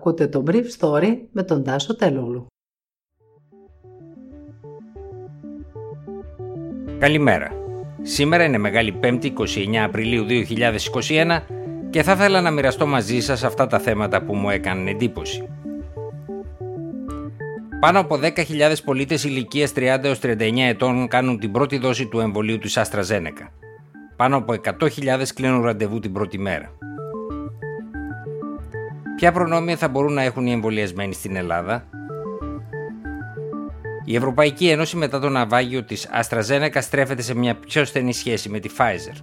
Ακούτε το Brief Story με τον Τάσο Τελούλου. Καλημέρα. Σήμερα είναι Μεγάλη Πέμπτη 29 Απριλίου 2021 και θα ήθελα να μοιραστώ μαζί σας αυτά τα θέματα που μου έκαναν εντύπωση. Πάνω από 10.000 πολίτες ηλικίας 30 έως 39 ετών κάνουν την πρώτη δόση του εμβολίου της AstraZeneca. Πάνω από 100.000 κλείνουν ραντεβού την πρώτη μέρα. Ποια προνόμια θα μπορούν να έχουν οι εμβολιασμένοι στην Ελλάδα; Η Ευρωπαϊκή Ένωση μετά το ναυάγιο της AstraZeneca στρέφεται σε μια πιο στενή σχέση με τη Pfizer.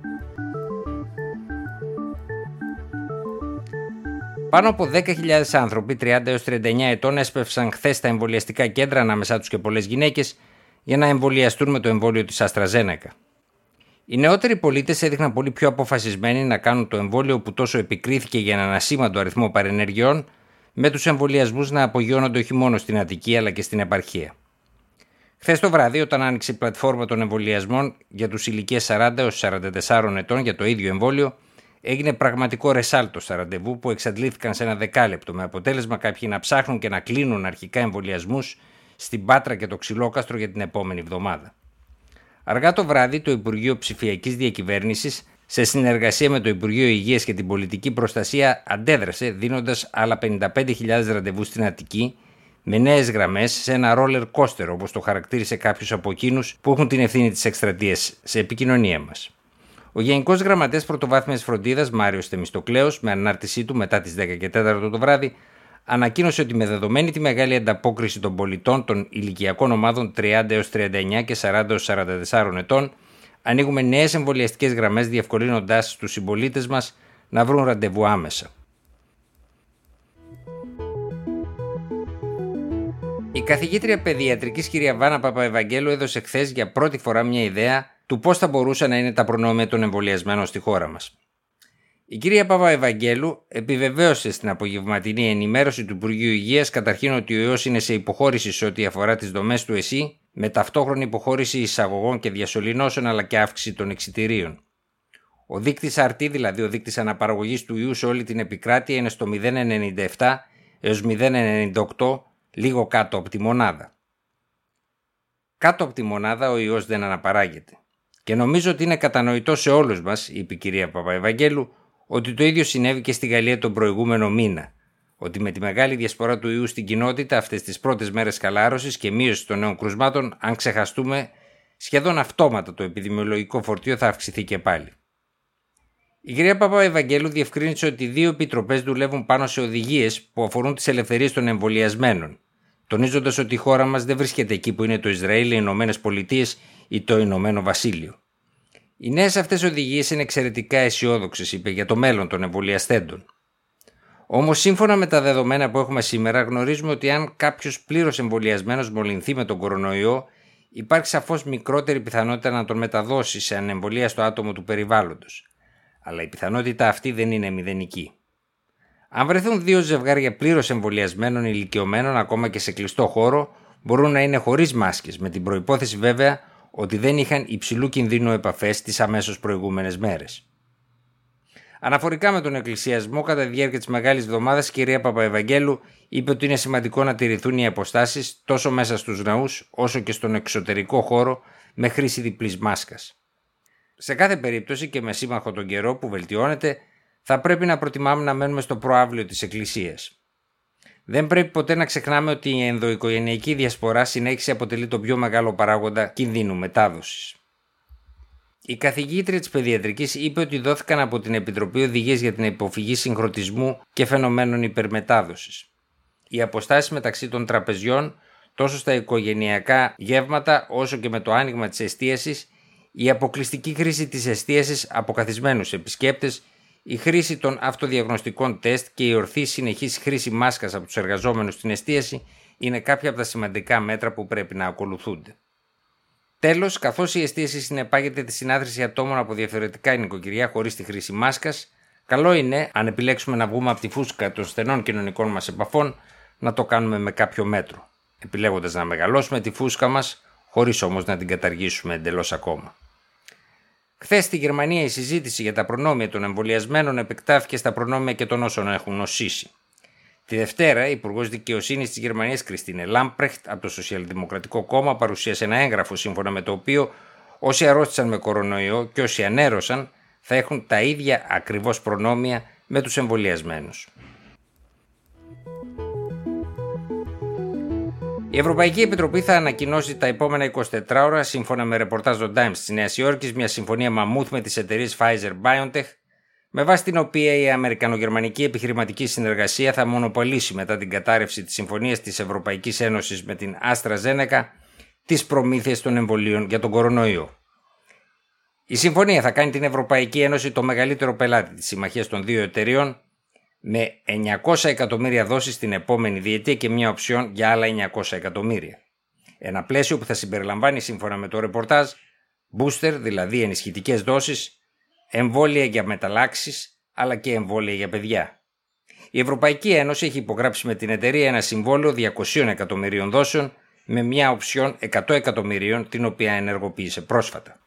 Πάνω από 10.000 άνθρωποι 30 έως 39 ετών έσπευσαν χθες στα εμβολιαστικά κέντρα ανάμεσά τους και πολλές γυναίκες για να εμβολιαστούν με το εμβόλιο της AstraZeneca. Οι νεότεροι πολίτες έδειχναν πολύ πιο αποφασισμένοι να κάνουν το εμβόλιο που τόσο επικρίθηκε για έναν ασήμαντο αριθμό παρενεργειών, με τους εμβολιασμούς να απογειώνονται όχι μόνο στην Αττική αλλά και στην επαρχία. Χθες το βράδυ, όταν άνοιξε η πλατφόρμα των εμβολιασμών για τους ηλικίες 40 έως 44 ετών για το ίδιο εμβόλιο, έγινε πραγματικό ρεσάλτο στα ραντεβού που εξαντλήθηκαν σε ένα δεκάλεπτο, με αποτέλεσμα κάποιοι να ψάχνουν και να κλείνουν αρχικά εμβολιασμούς στην Πάτρα και το Ξυλόκαστρο για την επόμενη εβδομάδα. Αργά το βράδυ, το Υπουργείο Ψηφιακής Διακυβέρνησης, σε συνεργασία με το Υπουργείο Υγείας και την Πολιτική Προστασία, αντέδρασε δίνοντας άλλα 55.000 ραντεβού στην Αττική με νέες γραμμές σε ένα roller coaster, όπως το χαρακτήρισε κάποιος από εκείνους που έχουν την ευθύνη της εκστρατείας σε επικοινωνία μας. Ο Γενικός Γραμματέας Πρωτοβάθμιας Φροντίδας, Μάριος Θεμιστοκλέος, με ανάρτησή του μετά τις 10 και 4 το βράδυ, ανακοίνωσε ότι με δεδομένη τη μεγάλη ανταπόκριση των πολιτών των ηλικιακών ομάδων 30 έως 39 και 40 έως 44 ετών, ανοίγουμε νέες εμβολιαστικές γραμμές διευκολύνοντάς τους συμπολίτες μας να βρουν ραντεβού άμεσα. Η καθηγήτρια παιδιατρικής κυρία Βάνα Παπαευαγγέλου έδωσε χθες για πρώτη φορά μια ιδέα του πώς θα μπορούσαν να είναι τα προνόμια των εμβολιασμένων στη χώρα μας. Η κυρία Παπα Ευαγγέλου επιβεβαίωσε στην απογευματινή ενημέρωση του Υπουργείου Υγείας καταρχήν ότι ο ιός είναι σε υποχώρηση σε ό,τι αφορά τις δομές του ΕΣΥ, με ταυτόχρονη υποχώρηση εισαγωγών και διασωληνώσεων αλλά και αύξηση των εξιτηρίων. Ο δείκτης RT, δηλαδή ο δείκτης αναπαραγωγής του ιού σε όλη την επικράτεια, είναι στο 0,97 έως 0,98, λίγο κάτω από τη μονάδα. Κάτω από τη μονάδα ο ιός δεν αναπαράγεται. Και νομίζω ότι είναι κατανοητό σε όλους μας, είπε η κυρία Παπαευαγγέλου, ότι το ίδιο συνέβη και στη Γαλλία τον προηγούμενο μήνα. Ότι με τη μεγάλη διασπορά του ιού στην κοινότητα αυτές τις πρώτες μέρες χαλάρωση και μείωση των νέων κρουσμάτων, αν ξεχαστούμε, σχεδόν αυτόματα το επιδημιολογικό φορτίο θα αυξηθεί και πάλι. Η κυρία Παπα Ευαγγέλου διευκρίνησε ότι δύο επιτροπές δουλεύουν πάνω σε οδηγίες που αφορούν τις ελευθερίες των εμβολιασμένων, τονίζοντας ότι η χώρα μας δεν βρίσκεται εκεί που είναι το Ισραήλ, οι Ηνωμένες Πολιτείες ή το Ηνωμένο Βασίλειο. Οι νέες αυτές οδηγίες είναι εξαιρετικά αισιόδοξες, είπε, για το μέλλον των εμβολιαστέντων. Όμως, σύμφωνα με τα δεδομένα που έχουμε σήμερα, γνωρίζουμε ότι αν κάποιος πλήρως εμβολιασμένος μολυνθεί με τον κορονοϊό, υπάρχει σαφώς μικρότερη πιθανότητα να τον μεταδώσει σε ανεμβολία στο άτομο του περιβάλλοντος. Αλλά η πιθανότητα αυτή δεν είναι μηδενική. Αν βρεθούν δύο ζευγάρια πλήρως εμβολιασμένων ηλικιωμένων ακόμα και σε κλειστό χώρο, μπορούν να είναι χωρίς μάσκες, με την προπόθεση βέβαια ότι δεν είχαν υψηλού κινδύνου επαφές τις αμέσως προηγούμενες μέρες. Αναφορικά με τον εκκλησιασμό, κατά τη διάρκεια της Μεγάλης Εβδομάδας, η κυρία Παπαευαγγέλου είπε ότι είναι σημαντικό να τηρηθούν οι αποστάσεις τόσο μέσα στους ναούς όσο και στον εξωτερικό χώρο με χρήση διπλής μάσκας. Σε κάθε περίπτωση και με σύμμαχο τον καιρό που βελτιώνεται, θα πρέπει να προτιμάμε να μένουμε στο προάβλιο της Εκκλησίας. Δεν πρέπει ποτέ να ξεχνάμε ότι η ενδοοικογενειακή διασπορά συνέχιση αποτελεί το πιο μεγάλο παράγοντα κινδύνου μετάδοσης. Η καθηγήτρια της παιδιατρικής είπε ότι δόθηκαν από την Επιτροπή Οδηγίες για την Υποφυγή Συγχρονισμού και Φαινομένων Υπερμετάδοσης. Οι αποστάσεις μεταξύ των τραπεζιών, τόσο στα οικογενειακά γεύματα όσο και με το άνοιγμα της εστίασης, η αποκλειστική χρήση της εστίασης από καθισμένους επισκέπτες η χρήση των αυτοδιαγνωστικών τεστ και η ορθή συνεχής χρήση μάσκας από τους εργαζόμενους στην εστίαση είναι κάποια από τα σημαντικά μέτρα που πρέπει να ακολουθούνται. Τέλος, καθώς η εστίαση συνεπάγεται τη συνάθρηση ατόμων από διαφορετικά νοικοκυριά χωρίς τη χρήση μάσκας, καλό είναι, αν επιλέξουμε να βγούμε από τη φούσκα των στενών κοινωνικών μας επαφών, να το κάνουμε με κάποιο μέτρο, επιλέγοντας να μεγαλώσουμε τη φούσκα μας, χωρίς όμως να την καταργήσουμε εντελώς ακόμα. Χθες στη Γερμανία η συζήτηση για τα προνόμια των εμβολιασμένων επεκτάθηκε στα προνόμια και των όσων έχουν νοσήσει. Τη Δευτέρα, η Υπουργός Δικαιοσύνης της Γερμανίας, Κριστίνε Λάμπρεχτ, από το Σοσιαλδημοκρατικό Κόμμα, παρουσίασε ένα έγγραφο σύμφωνα με το οποίο όσοι αρρώστησαν με κορονοϊό και όσοι ανέρωσαν θα έχουν τα ίδια ακριβώς προνόμια με τους εμβολιασμένους. Η Ευρωπαϊκή Επιτροπή θα ανακοινώσει τα επόμενα 24 ώρα, σύμφωνα με ρεπορτάζ των Times της Νέας Υόρκης, μια συμφωνία μαμούθ με τις εταιρείες Pfizer BioNTech, με βάση την οποία η Αμερικανογερμανική επιχειρηματική συνεργασία θα μονοπολίσει μετά την κατάρρευση της συμφωνίας της Ευρωπαϊκής Ένωσης με την AstraZeneca τις προμήθειες των εμβολίων για τον κορονοϊό. Η συμφωνία θα κάνει την Ευρωπαϊκή Ένωση το μεγαλύτερο πελάτη της συμμαχίας των δύο εταιριών με 900 εκατομμύρια δόσεις την επόμενη διετία και μια οψιόν για άλλα 900 εκατομμύρια. Ένα πλαίσιο που θα συμπεριλαμβάνει σύμφωνα με το ρεπορτάζ booster, δηλαδή ενισχυτικές δόσεις, εμβόλια για μεταλλάξεις, αλλά και εμβόλια για παιδιά. Η Ευρωπαϊκή Ένωση έχει υπογράψει με την εταιρεία ένα συμβόλαιο 200 εκατομμυρίων δόσεων με μια οψιόν 100 εκατομμυρίων την οποία ενεργοποίησε πρόσφατα.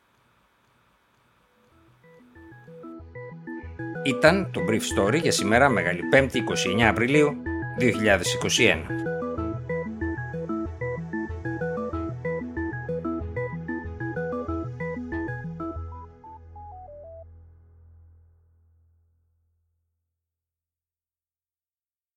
Ήταν το Brief Story για σήμερα Μεγάλη 5η 29 Απριλίου 2021.